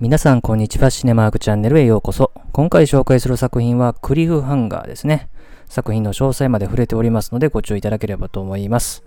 皆さんこんにちは。シネマークチャンネルへようこそ。今回紹介する作品はクリフハンガーですね。作品の詳細まで触れておりますのでご注意いただければと思います。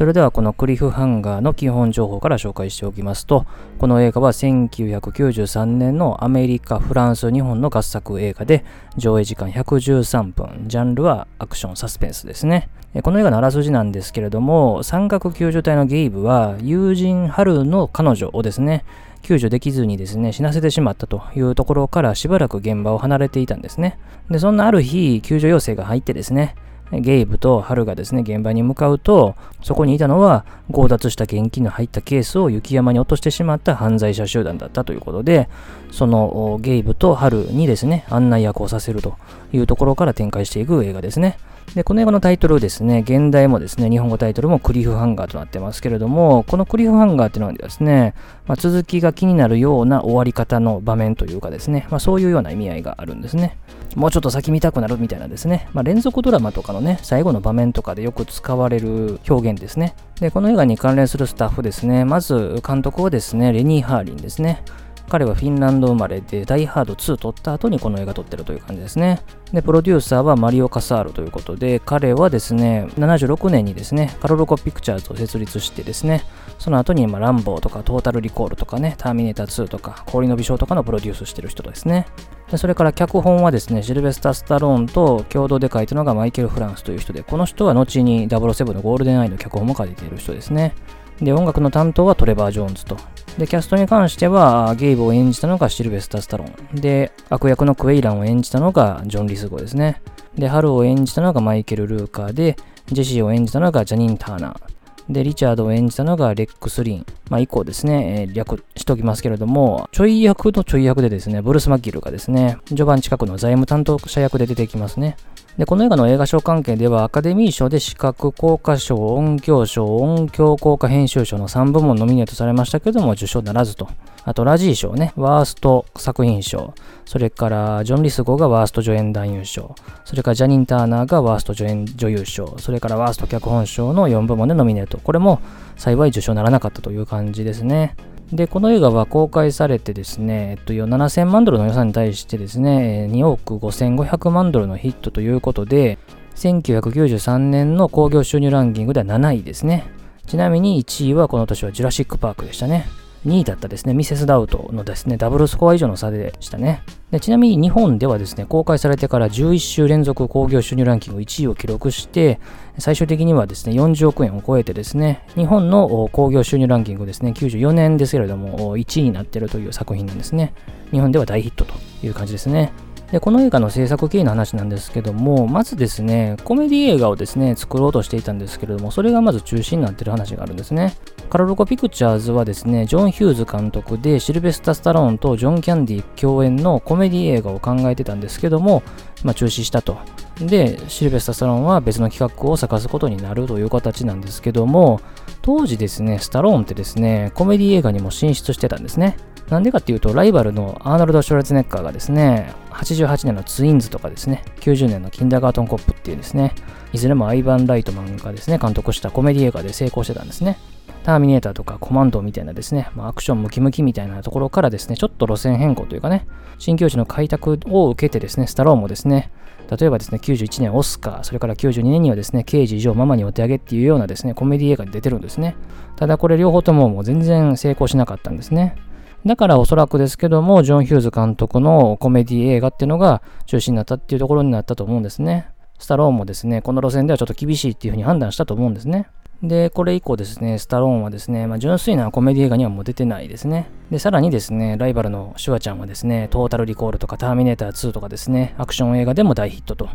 それではこのクリフハンガーの基本情報から紹介しておきますと、この映画は1993年のアメリカ、フランス、日本の合作映画で、上映時間113分、ジャンルはアクション、サスペンスですね。この映画のあらすじなんですけれども、三角救助隊のゲイブは、友人ハルの彼女をですね、救助できずにですね、死なせてしまったというところからしばらく現場を離れていたんですね。で、そんなある日、救助要請が入ってですね、ゲイブとハルがですね、現場に向かうと、そこにいたのは強奪した現金の入ったケースを雪山に落としてしまった犯罪者集団だったということで、そのゲイブとハルにですね、案内役をさせるというところから展開していく映画ですね。で、この映画のタイトルですね、現代もですね、日本語タイトルもクリフハンガーとなってますけれども、このクリフハンガーっていうのはですね、まあ、続きが気になるような終わり方の場面というかですね、まあ、そういうような意味合いがあるんですね。もうちょっと先見たくなるみたいなですね、まあ、連続ドラマとかのね、最後の場面とかでよく使われる表現ですね。で、この映画に関連するスタッフですね、まず監督はですね、レニー・ハーリンですね。彼はフィンランド生まれで、ダイハード2撮った後にこの映画撮ってるという感じですね。で、プロデューサーはマリオ・カサールということで、彼はですね、76年にですね、カロルコ・ピクチャーズを設立してですね、その後に、まランボーとかトータル・リコールとかね、ターミネーター2とか、氷の美少とかのプロデュースしてる人ですね。でそれから脚本はですね、シルベスタ・スタローンと共同で書いたのがマイケル・フランスという人で、この人は後に007のゴールデンアイの脚本も書いている人ですね。で、音楽の担当はトレバー・ジョーンズと。で、キャストに関しては、ゲイブを演じたのがシルベスター・スタロン。で、悪役のクエイランを演じたのがジョン・リスゴですね。で、ハルを演じたのがマイケル・ルーカーで、ジェシーを演じたのがジャニン・ターナー。で、リチャードを演じたのがレックス・リン。まあ、以降ですね、えー、略しておきますけれども、ちょい役のちょい役でですね、ブルース・マッギルがですね、序盤近くの財務担当者役で出てきますね。で、この映画の映画賞関係ではアカデミー賞で視覚効果賞、音響賞、音響効果編集賞の3部門ノミネートされましたけども受賞ならずと。あとラジー賞ね、ワースト作品賞。それからジョン・リスゴがワースト助演男優賞。それからジャニン・ターナーがワースト助演女優賞。それからワースト脚本賞の4部門でノミネート。これも幸い受賞ならなかったという感じですね。で、この映画は公開されてですね、えっと、7000万ドルの予算に対してですね、2億5500万ドルのヒットということで、1993年の興行収入ランキングでは7位ですね。ちなみに1位はこの年はジュラシック・パークでしたね。2位だったですね、ミセス・ダウトのですね、ダブルスコア以上の差でしたね。でちなみに日本ではですね、公開されてから11週連続興行収入ランキング1位を記録して、最終的にはですね、40億円を超えてですね、日本の興行収入ランキングですね、94年ですけれども、1位になっているという作品なんですね。日本では大ヒットという感じですね。で、この映画の制作経緯の話なんですけども、まずですね、コメディ映画をですね、作ろうとしていたんですけれども、それがまず中心になってる話があるんですね。カロコ・ピクチャーズはですね、ジョン・ヒューズ監督で、シルベスタ・スタローンとジョン・キャンディ共演のコメディ映画を考えてたんですけども、まあ、中止したと。で、シルベスタ・スタローンは別の企画を探すことになるという形なんですけども、当時ですね、スタローンってですね、コメディ映画にも進出してたんですね。なんでかっていうと、ライバルのアーノルド・シュラツネッカーがですね、88年のツインズとかですね、90年のキンダーガートン・コップっていうですね、いずれもアイヴァン・ライトマンがですね、監督したコメディ映画で成功してたんですね。ターミネーターとかコマンドみたいなですね、まあ、アクションムキムキみたいなところからですね、ちょっと路線変更というかね、新境地の開拓を受けてですね、スタローンもですね、例えばですね、91年オスカー、それから92年にはですね、刑事以上ママにお手上げっていうようなですね、コメディ映画に出てるんですね。ただこれ両方とももう全然成功しなかったんですね。だからおそらくですけども、ジョン・ヒューズ監督のコメディ映画っていうのが中心になったっていうところになったと思うんですね。スタローンもですね、この路線ではちょっと厳しいっていうふうに判断したと思うんですね。で、これ以降ですね、スタローンはですね、まあ、純粋なコメディ映画にはもう出てないですね。で、さらにですね、ライバルのシュワちゃんはですね、トータルリコールとかターミネーター2とかですね、アクション映画でも大ヒットと。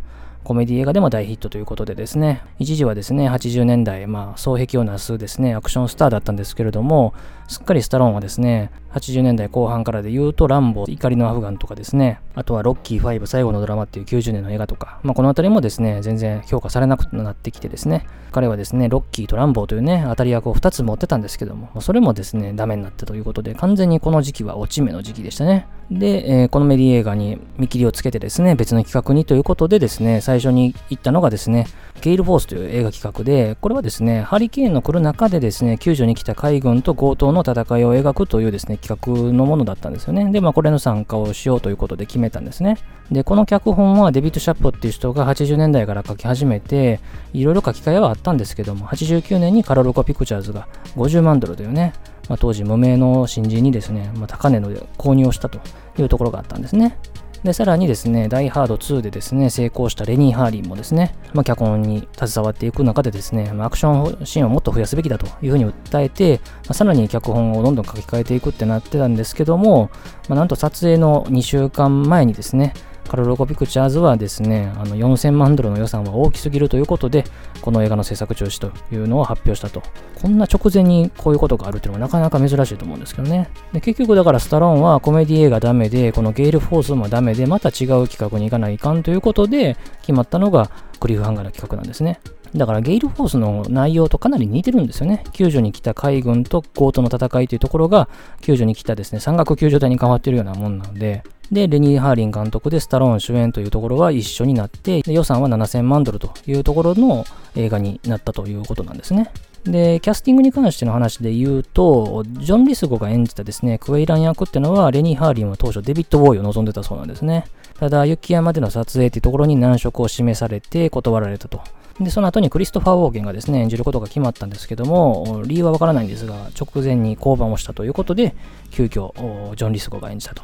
コメディ映画でも大ヒットということでですね、一時はですね、80年代、まあ、双璧をなすですね、アクションスターだったんですけれども、すっかりスタローンはですね、80年代後半からで言うと、ランボー、怒りのアフガンとかですね、あとはロッキー5最後のドラマっていう90年の映画とか、まあ、この辺りもですね、全然評価されなくなってきてですね、彼はですね、ロッキーとランボーというね、当たり役を2つ持ってたんですけども、それもですね、ダメになったということで、完全にこの時期は落ち目の時期でしたね。で、えー、このメディ映画に見切りをつけてですね、別の企画にということでですね、最最初に行ったのがですね、ゲイル・フォースという映画企画で、これはですね、ハリケーンの来る中でですね、救助に来た海軍と強盗の戦いを描くというですね、企画のものだったんですよね。で、まあ、これの参加をしようということで決めたんですね。で、この脚本はデビッド・シャッポっていう人が80年代から書き始めて、いろいろ書き換えはあったんですけども、89年にカロルコ・ピクチャーズが50万ドルというね、まあ、当時無名の新人にですね、まあ、高値の購入をしたというところがあったんですね。で、さらにですね、ダイハード2でですね、成功したレニー・ハーリンもですね、まあ、脚本に携わっていく中でですね、アクションシーンをもっと増やすべきだというふうに訴えて、まあ、さらに脚本をどんどん書き換えていくってなってたんですけども、まあ、なんと撮影の2週間前にですね、カルロコ・ピクチャーズはですね、あの4000万ドルの予算は大きすぎるということで、この映画の制作中止というのを発表したと。こんな直前にこういうことがあるっていうのはなかなか珍しいと思うんですけどね。で結局だからスタローンはコメディ映画ダメで、このゲイル・フォースもダメで、また違う企画に行かないかんということで決まったのがクリフハンガーの企画なんですね。だからゲイルフォースの内容とかなり似てるんですよね。救助に来た海軍と強盗の戦いというところが、救助に来たですね、山岳救助隊に変わってるようなもんなので、で、レニー・ハーリン監督でスタローン主演というところは一緒になって、予算は7000万ドルというところの映画になったということなんですね。で、キャスティングに関しての話で言うと、ジョン・リスゴが演じたですね、クエイラン役っていうのは、レニー・ハーリンは当初デビッド・ボーイを望んでたそうなんですね。ただ、雪山での撮影っていうところに難色を示されて断られたと。で、その後にクリストファー・ウォーゲンがですね、演じることが決まったんですけども、理由はわからないんですが、直前に降板をしたということで、急遽、ジョン・リスゴが演じたと。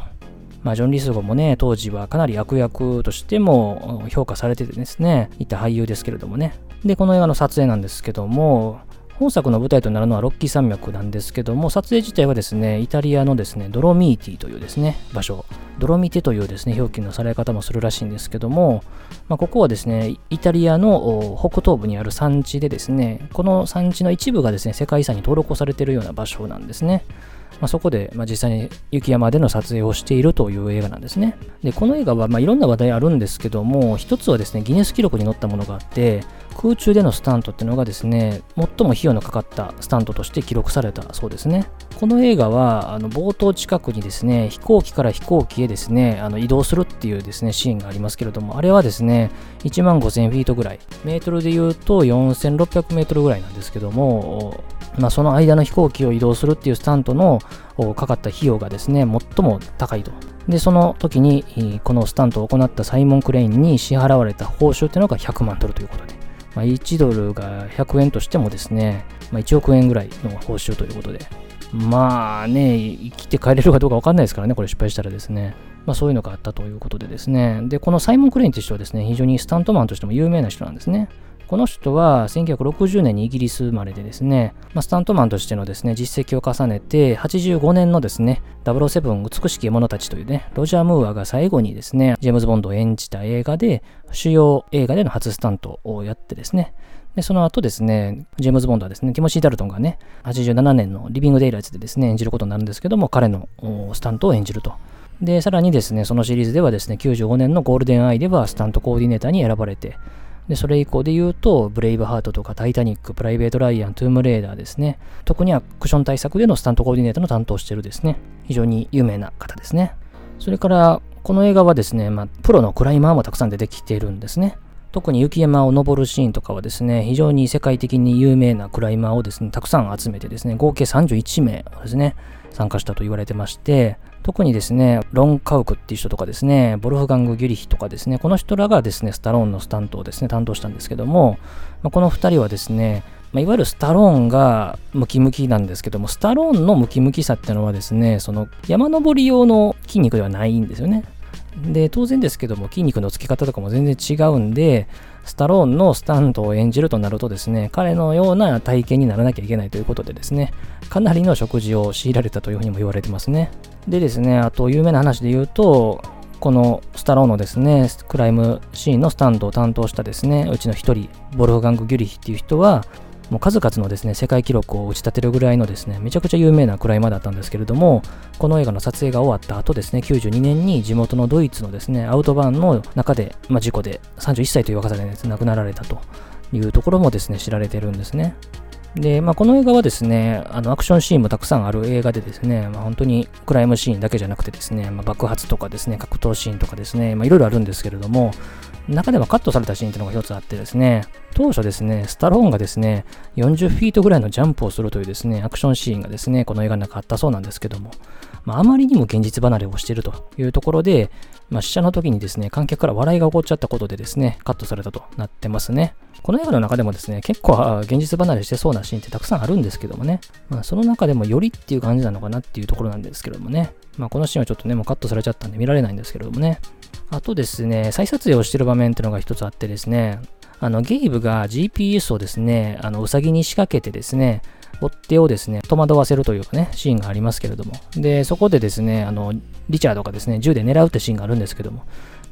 まあ、ジョン・リスゴもね、当時はかなり悪役としても評価されててですね、いた俳優ですけれどもね。で、この映画の撮影なんですけども、本作の舞台となるのはロッキー山脈なんですけども、撮影自体はですね、イタリアのですね、ドロミーティというですね、場所、ドロミテというですね、表記のされ方もするらしいんですけども、まあ、ここはですね、イタリアの北東部にある山地でですね、この山地の一部がですね、世界遺産に登録されているような場所なんですね。まあ、そこで、まあ、実際に雪山での撮影をしているという映画なんですね。で、この映画は、まあ、いろんな話題あるんですけども、一つはですね、ギネス記録に載ったものがあって、空中でのスタントっていうのがですね、最も費用のかかったスタントとして記録されたそうですね。この映画は、あの冒頭近くにですね、飛行機から飛行機へですね、あの移動するっていうですね、シーンがありますけれども、あれはですね、1万5000フィートぐらい、メートルで言うと4600メートルぐらいなんですけども、まあ、その間の飛行機を移動するっていうスタントのかかった費用がですね、最も高いと。で、その時に、このスタントを行ったサイモン・クレインに支払われた報酬っていうのが100万ドルということで、まあ、1ドルが100円としてもですね、まあ、1億円ぐらいの報酬ということで、まあね、生きて帰れるかどうかわかんないですからね、これ失敗したらですね。まあそういうのがあったということでですね。で、このサイモン・クレインという人はですね、非常にスタントマンとしても有名な人なんですね。この人は1960年にイギリス生まれでですね、まあ、スタントマンとしてのですね、実績を重ねて、85年のですね、007美しき獲物たちというね、ロジャー・ムーアが最後にですね、ジェームズ・ボンドを演じた映画で、主要映画での初スタントをやってですね、で、その後ですね、ジェームズ・ボンドはですね、ティモシー・ダルトンがね、87年のリビング・デイライツでですね、演じることになるんですけども、彼のスタントを演じると。で、さらにですね、そのシリーズではですね、95年のゴールデンアイではスタントコーディネーターに選ばれて、で、それ以降で言うと、ブレイブハートとかタイタニック、プライベート・ライアン、トゥームレーダーですね。特にアクション大作でのスタントコーディネーターの担当してるですね。非常に有名な方ですね。それから、この映画はですね、まあ、プロのクライマーもたくさん出てきているんですね。特に雪山を登るシーンとかはですね、非常に世界的に有名なクライマーをですね、たくさん集めてですね、合計31名ですね、参加したと言われてまして、特にですね、ロン・カウクっていう人とかですね、ボルフガング・ギュリヒとかですね、この人らがですね、スタローンのスタントをですね、担当したんですけども、まあ、この2人はですね、まあ、いわゆるスタローンがムキムキなんですけども、スタローンのムキムキさっていうのはですね、その山登り用の筋肉ではないんですよね。で、当然ですけども、筋肉のつき方とかも全然違うんで、スタローンのスタントを演じるとなるとですね、彼のような体型にならなきゃいけないということでですね、かなりの食事を強いられたというふうにも言われてますね。でですね、あと有名な話で言うと、このスタローンのですね、クライムシーンのスタンドを担当したですね、うちの一人、ボルフガング・ギュリヒっていう人は、もう数々のですね、世界記録を打ち立てるぐらいのですね、めちゃくちゃ有名なクライマーだったんですけれども、この映画の撮影が終わった後ですね、92年に地元のドイツのですね、アウトバーンの中で、まあ、事故で31歳という若さで、ね、亡くなられたというところもですね、知られてるんですね。で、まあ、この映画はですね、あのアクションシーンもたくさんある映画でですね、まあ、本当にクライムシーンだけじゃなくてですね、まあ、爆発とかですね、格闘シーンとかですね、まあ、いろいろあるんですけれども、中でもカットされたシーンっていうのが一つあってですね、当初ですね、スタローンがですね、40フィートぐらいのジャンプをするというですね、アクションシーンがですね、この映画の中あったそうなんですけども、まあ、あまりにも現実離れをしているというところで、まあ、試写の時にですね、観客から笑いが起こっちゃったことでですね、カットされたとなってますね。この映画の中でもですね、結構現実離れしてそうなシーンってたくさんあるんですけどもね、まあ、その中でもよりっていう感じなのかなっていうところなんですけどもね、まあ、このシーンはちょっとね、もうカットされちゃったんで見られないんですけどもね、あとですね、再撮影をしてる場面っていうのが一つあってですね、あの、ゲイブが GPS をですね、あの、うさぎに仕掛けてですね、追っ手をですね、戸惑わせるというかね、シーンがありますけれども。で、そこでですね、あの、リチャードがですね、銃で狙うってシーンがあるんですけども、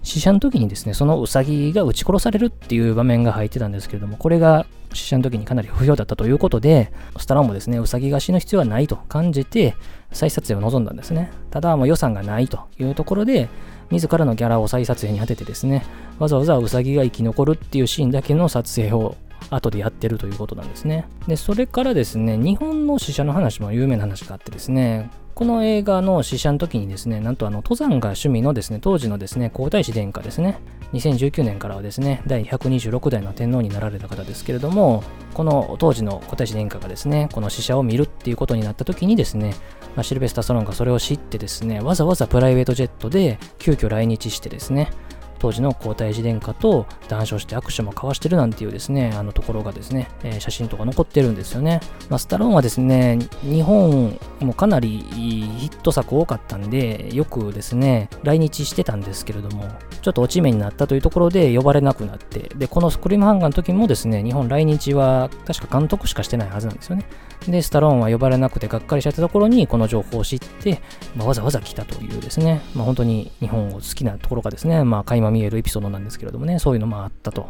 死者の時にですね、そのウサギが撃ち殺されるっていう場面が入ってたんですけれども、これが死者の時にかなり不評だったということで、スタローンもですね、ウサギが死ぬ必要はないと感じて、再撮影を望んだんですね。ただ、もう予算がないというところで、自らのギャラを再撮影に当ててですね、わざわざウサギが生き残るっていうシーンだけの撮影を後でやってるということなんですね。で、それからですね、日本の死者の話も有名な話があってですね、この映画の試写の時にですね、なんとあの登山が趣味のですね、当時のですね、皇太子殿下ですね、2019年からはですね、第126代の天皇になられた方ですけれども、この当時の小太子殿下がですね、この死者を見るっていうことになった時にですね、まあ、シルベスタ・ソロンがそれを知ってですね、わざわざプライベートジェットで急遽来日してですね、当時の皇太子殿下と談笑して握手も交わしてるなんていうですね、あのところがですね、えー、写真とか残ってるんですよね。まあ、スタローンはですね、日本もかなりヒット作多かったんで、よくですね、来日してたんですけれども、ちょっと落ち目になったというところで呼ばれなくなって、で、このスクリームハンガーの時もですね、日本来日は確か監督しかしてないはずなんですよね。で、スタローンは呼ばれなくてがっかりしちゃったところに、この情報を知って、まあ、わざわざ来たというですね、まあ、本当に日本を好きなところがですね、まあ、垣間見えるエピソードなんですけれどもね、そういうのもあったと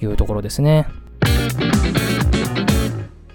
いうところですね。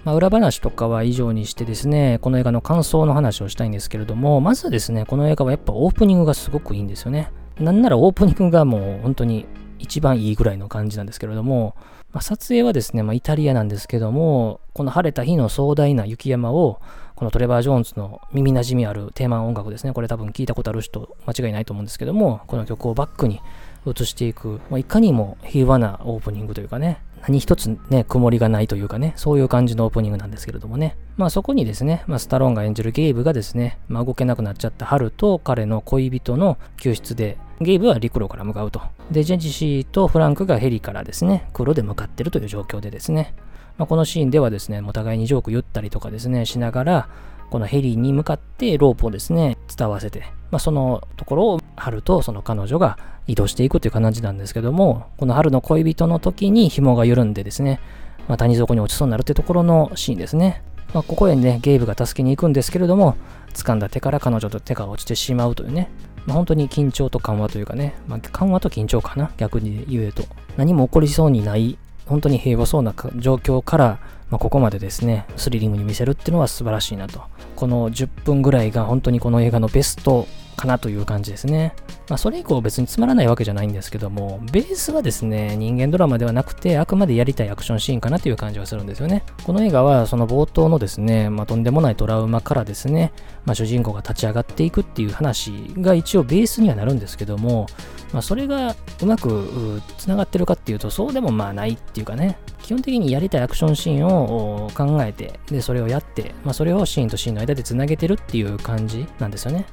まあ、裏話とかは以上にしてですね、この映画の感想の話をしたいんですけれども、まずですね、この映画はやっぱオープニングがすごくいいんですよね。なんならオープニングがもう本当に一番いいぐらいの感じなんですけれども、まあ、撮影はですね、まあ、イタリアなんですけども、この晴れた日の壮大な雪山を、このトレバー・ジョーンズの耳なじみあるテーマ音楽ですね、これ多分聞いたことある人間違いないと思うんですけども、この曲をバックに映していく、まあ、いかにも平和なオープニングというかね、何一つね、曇りがないというかね、そういう感じのオープニングなんですけれどもね。まあそこにですね、まあ、スタローンが演じるゲイブがですね、まあ、動けなくなっちゃったハルと彼の恋人の救出で、ゲイブは陸路から向かうと。で、ジェンジシーとフランクがヘリからですね、黒で向かってるという状況でですね、まあ、このシーンではですね、お互いにジョーク言ったりとかですね、しながら、このヘリに向かってロープをですね、伝わせて、まあ、そのところを春とその彼女が移動していくという感じなんですけども、この春の恋人の時に紐が緩んでですね、まあ、谷底に落ちそうになるってところのシーンですね。まあ、ここへね、ゲイブが助けに行くんですけれども、掴んだ手から彼女と手が落ちてしまうというね、まあ、本当に緊張と緩和というかね、まあ、緩和と緊張かな、逆に言うと。何も起こりそうにない、本当に平和そうな状況から、まあ、ここまでですね、スリリングに見せるっていうのは素晴らしいなと。この10分ぐらいが本当にこの映画のベストかなという感じですね。まあ、それ以降別につまらないわけじゃないんですけども、ベースはですね、人間ドラマではなくて、あくまでやりたいアクションシーンかなという感じはするんですよね。この映画は、その冒頭のですね、まあ、とんでもないトラウマからですね、まあ、主人公が立ち上がっていくっていう話が一応ベースにはなるんですけども、まあ、それがうまくつながってるかっていうと、そうでもまあないっていうかね、基本的にやりたいアクションシーンを考えて、で、それをやって、まあ、それをシーンとシーンの間でつなげてるっていう感じなんですよね。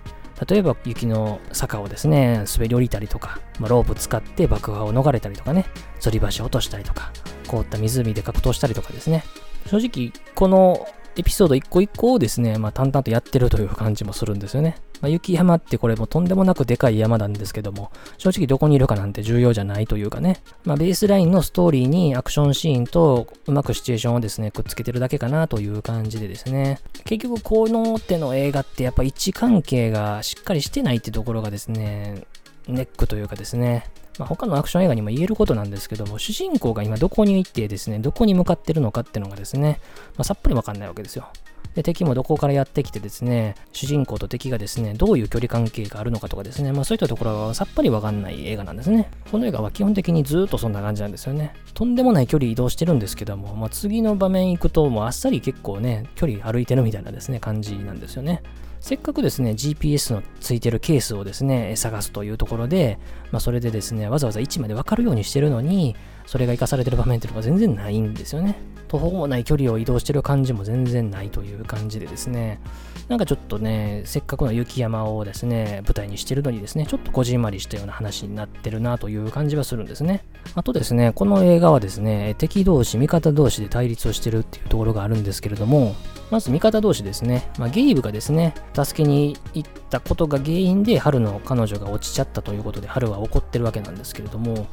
例えば雪の坂をですね、滑り降りたりとか、まあ、ロープ使って爆破を逃れたりとかね、吊り橋を落としたりとか、凍った湖で格闘したりとかですね。正直、このエピソード一個一個をですね、まあ、淡々とやってるという感じもするんですよね。まあ、雪山ってこれもとんでもなくでかい山なんですけども、正直どこにいるかなんて重要じゃないというかね、まあ、ベースラインのストーリーにアクションシーンとうまくシチュエーションをですね、くっつけてるだけかなという感じでですね、結局この手の映画ってやっぱ位置関係がしっかりしてないってところがですね、ネックというかですね、まあ、他のアクション映画にも言えることなんですけども、主人公が今どこに行ってですね、どこに向かってるのかっていうのがですね、まあ、さっぱりわかんないわけですよ。で、敵もどこからやってきてですね、主人公と敵がですね、どういう距離関係があるのかとかですね、まあそういったところはさっぱりわかんない映画なんですね。この映画は基本的にずっとそんな感じなんですよね。とんでもない距離移動してるんですけども、まあ次の場面行くともうあっさり結構ね、距離歩いてるみたいなですね、感じなんですよね。せっかくですね、GPS のついてるケースをですね、探すというところで、まあ、それでですね、わざわざ位置までわかるようにしてるのに、それが活かされてる場面っていうのが全然ないんですよね。途方もない距離を移動してる感じも全然ないという感じでですね、なんかちょっとね、せっかくの雪山をですね、舞台にしてるのにですね、ちょっとこじんまりしたような話になってるなという感じはするんですね。あとですね、この映画はですね、敵同士、味方同士で対立をしてるっていうところがあるんですけれども、まず味方同士ですね、まあ、ゲイブがですね、助けに行ったことが原因で、春の彼女が落ちちゃったということで、春は怒ってるわけなんですけれども、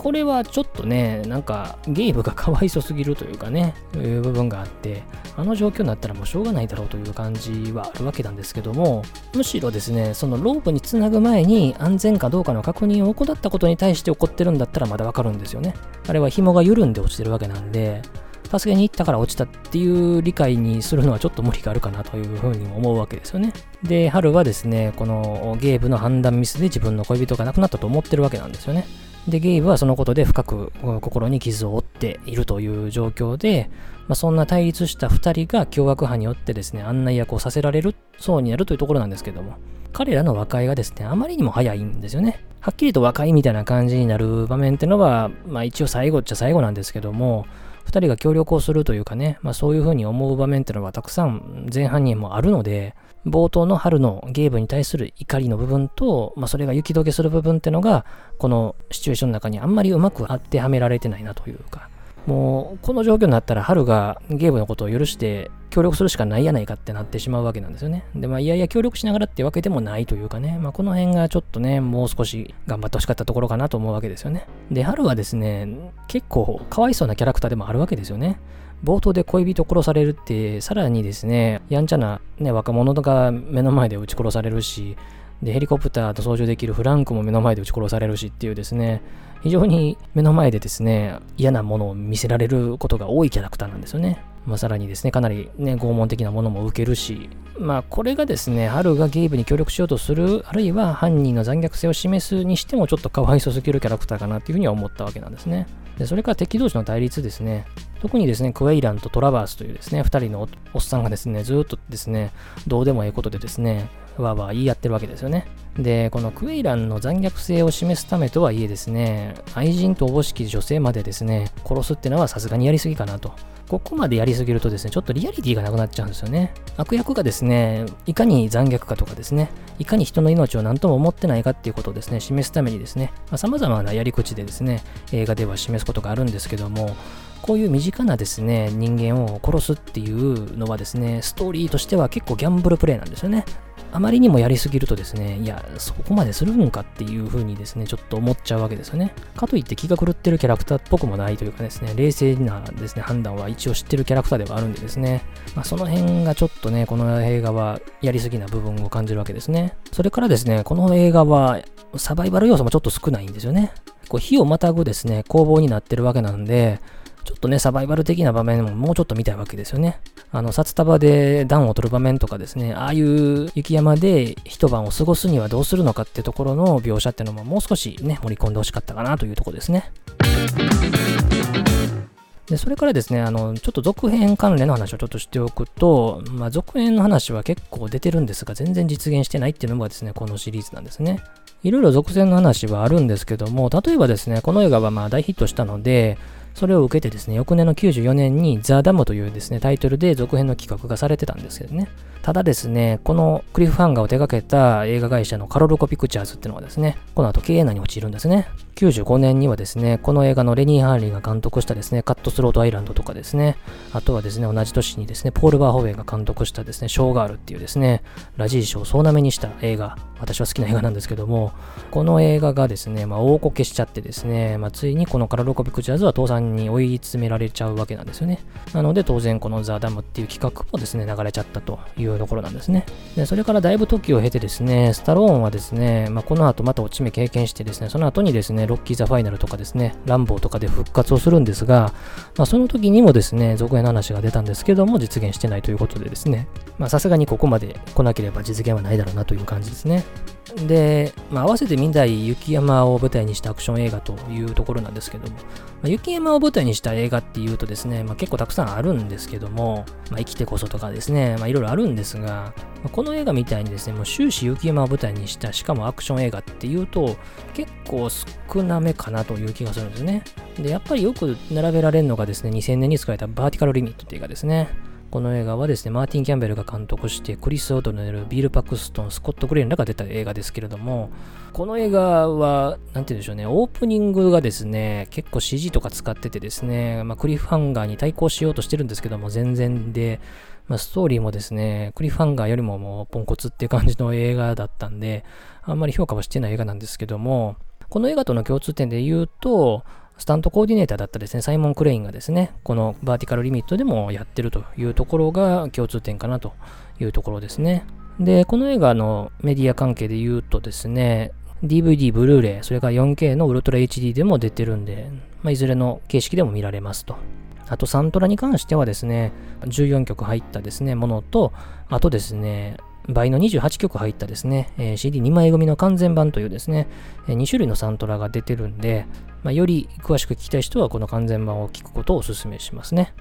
これはちょっとね、なんかゲイブがかわいそすぎるというかね、いう部分があって、あの状況になったらもうしょうがないだろうという感じはあるわけなんですけども、むしろですね、そのロープにつなぐ前に安全かどうかの確認を怠ったことに対して怒ってるんだったらまだわかるんですよね。あれは紐が緩んで落ちてるわけなんで、助けに行ったから落ちたっていう理解にするのはちょっと無理があるかなというふうに思うわけですよね。で、春はですね、このゲーブの判断ミスで自分の恋人が亡くなったと思ってるわけなんですよね。で、ゲイブはそのことで深く心に傷を負っているという状況で、まあ、そんな対立した2人が凶悪犯によってですね、案内役をさせられるそうになるというところなんですけども、彼らの和解がですね、あまりにも早いんですよね。はっきりと和解みたいな感じになる場面ってのは、まあ一応最後っちゃ最後なんですけども、2人が協力をするというかね、まあ、そういうふうに思う場面っていうのはたくさん前半にもあるので、冒頭の春のゲームに対する怒りの部分と、まあ、それが雪解けする部分っていうのが、このシチュエーションの中にあんまりうまく当てはめられてないなというか、もう、この状況になったら、春がゲームのことを許して協力するしかないやないかってなってしまうわけなんですよね。で、まあ、いやいや協力しながらってわけでもないというかね、まあ、この辺がちょっとね、もう少し頑張ってほしかったところかなと思うわけですよね。で、春はですね、結構かわいそうなキャラクターでもあるわけですよね。冒頭で恋人殺されるって、さらにですね、やんちゃな、ね、若者が目の前で撃ち殺されるし、で、ヘリコプターと操縦できるフランクも目の前で撃ち殺されるしっていうですね、非常に目の前でですね、嫌なものを見せられることが多いキャラクターなんですよね。まあ、さらにですね、かなりね、拷問的なものも受けるし、まあ、これがですね、ハルがゲイブに協力しようとする、あるいは犯人の残虐性を示すにしても、ちょっとかわいそすぎるキャラクターかなっていうふうには思ったわけなんですね。で、それから敵同士の対立ですね。特にですね、クエイランとトラバースというですね、二人のおっさんがですね、ずっとですね、どうでもいいことでですね、わわ言い合ってるわけですよね。で、このクエイランの残虐性を示すためとはいえですね、愛人とおぼしき女性までですね、殺すってのはさすがにやりすぎかなと。ここまでやりすぎるとですね、ちょっとリアリティがなくなっちゃうんですよね。悪役がですね、いかに残虐かとかですね、いかに人の命を何とも思ってないかっていうことをですね、示すためにですね、まあ、様々なやり口でですね、映画では示すことがあるんですけども、こういう身近なですね、人間を殺すっていうのはですね、ストーリーとしては結構ギャンブルプレイなんですよね。あまりにもやりすぎるとですね、いや、そこまでするんかっていう風にですね、ちょっと思っちゃうわけですよね。かといって気が狂ってるキャラクターっぽくもないというかですね、冷静なですね、判断は一応知ってるキャラクターではあるんでですね、まあ、その辺がちょっとね、この映画はやりすぎな部分を感じるわけですね。それからですね、この映画はサバイバル要素もちょっと少ないんですよね。こう火をまたぐですね、攻防になってるわけなんで、ちょっとね、サバイバル的な場面ももうちょっと見たいわけですよね。あの、札束で暖を取る場面とかですね、ああいう雪山で一晩を過ごすにはどうするのかっていうところの描写っていうのももう少しね、盛り込んでほしかったかなというところですね。で、それからですね、あの、ちょっと続編関連の話をちょっとしておくと、まあ、続編の話は結構出てるんですが、全然実現してないっていうのがですね、このシリーズなんですね。いろいろ続編の話はあるんですけども、例えばですね、この映画はまあ大ヒットしたので、それを受けてですね、翌年の94年にザ・ダムというですね、タイトルで続編の企画がされてたんですけどね。ただですね、このクリフハンガーを手掛けた映画会社のカロルコ・ピクチャーズっていうのはですね、この後経営難に陥るんですね。95年にはですね、この映画のレニー・ハーリーが監督したですね、カットスロート・アイランドとかですね、あとはですね、同じ年にですね、ポール・バーホーェイが監督したですね、ショーガールっていうですね、ラジー賞を総なめにした映画、私は好きな映画なんですけども、この映画がですね、まあ、大こけしちゃってですね、まあ、ついにこのカラロコ・ピクチャーズは倒産に追い詰められちゃうわけなんですよね。なので当然このザ・ダムっていう企画もですね、流れちゃったというところなんですね。で、それからだいぶ時を経てですね、スタローンはですね、まあ、この後また落ち目経験してですね、その後にですね、ロッキー・ザ・ファイナルとかですね、ランボーとかで復活をするんですが、まあ、その時にもですね、続編の話が出たんですけども、実現してないということでですね、さすがにここまで来なければ実現はないだろうなという感じですね。で、まあ、合わせてみたい雪山を舞台にしたアクション映画というところなんですけども、まあ、雪山を舞台にした映画っていうとですね、まあ、結構たくさんあるんですけども、まあ、生きてこそとかですね、まあ、いろいろあるんですが、ま、この映画みたいにですね、もう終始雪山を舞台にした、しかもアクション映画っていうと、結構少なめかなという気がするんですね。で、やっぱりよく並べられるのがですね、2000年に使われたバーティカルリミットっていう映画ですね。この映画はですね、マーティン・キャンベルが監督して、クリス・オードネル、ビール・パクストン、スコット・グレーンらが出た映画ですけれども、この映画は、なんて言うんでしょうね、オープニングがですね、結構 CG とか使っててですね、まあ、クリフハンガーに対抗しようとしてるんですけども、全然で、まあ、ストーリーもですね、クリフハンガーよりももうポンコツっていう感じの映画だったんで、あんまり評価はしてない映画なんですけども、この映画との共通点で言うと、スタントコーディネーターだったですね、サイモン・クレインがですね、このバーティカルリミットでもやってるというところが共通点かなというところですね。で、この映画のメディア関係で言うとですね、DVD、ブルーレイ、それから 4K のウルトラ HD でも出てるんで、まあ、いずれの形式でも見られますと。あとサントラに関してはですね、14曲入ったですね、ものと、あとですね、倍の28曲入ったですね、えー、CD2 枚組の完全版というですね、えー、2種類のサントラが出てるんで、まあ、より詳しく聞きたい人はこの完全版を聞くことをお勧めしますね。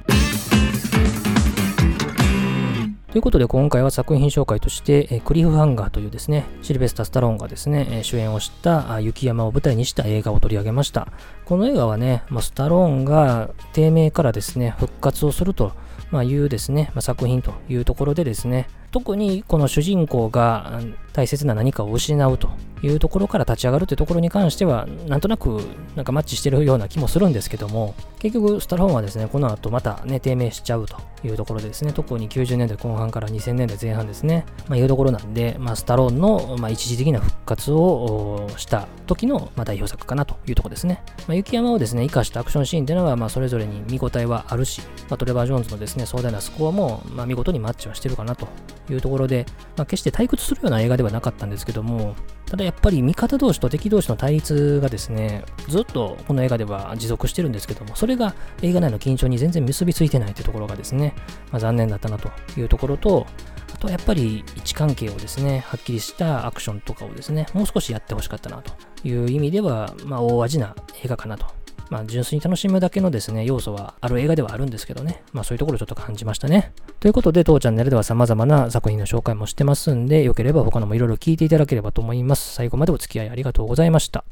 ということで今回は作品紹介として、えクリフハンガーというですね、シルベスタ・スタローンがですね、え主演をした雪山を舞台にした映画を取り上げました。この映画はね、まあ、スタローンが低迷からですね、復活をするとま、いうですね、まあ、作品というところでですね、特にこの主人公が大切な何かを失うというところから立ち上がるというところに関しては、なんとなくなんかマッチしてるような気もするんですけども、結局スタローンはですね、この後またね、低迷しちゃうというところでですね、特に90年代後半から2000年代前半ですね、まあ、いうところなんで、まあ、スタローンの、まあ、一時的な復活をした時の、まあ、代表作かなというところですね。まあ、雪山をですね、生かしたアクションシーンっていうのは、まあ、それぞれに見応えはあるし、まあ、トレバー・ジョーンズのですね、壮大なスコアも、まあ、見事にマッチはしてるかなというところで、まあ、決して退屈するような映画ではなかったんですけども、ただやっぱり味方同士と敵同士の対立がですね、ずっとこの映画では持続してるんですけども、それが映画内の緊張に全然結びついてないというところがですね、まあ、残念だったなというところと、あとはやっぱり位置関係をですね、はっきりしたアクションとかをですね、もう少しやってほしかったなという意味では、まあ大味な映画かなとまあ、純粋に楽しむだけのですね、要素はある映画ではあるんですけどね。まあ、そういうところをちょっと感じましたね。ということで、当チャンネルでは様々な作品の紹介もしてますんで、よければ他のもいろいろ聞いていただければと思います。最後までお付き合いありがとうございました。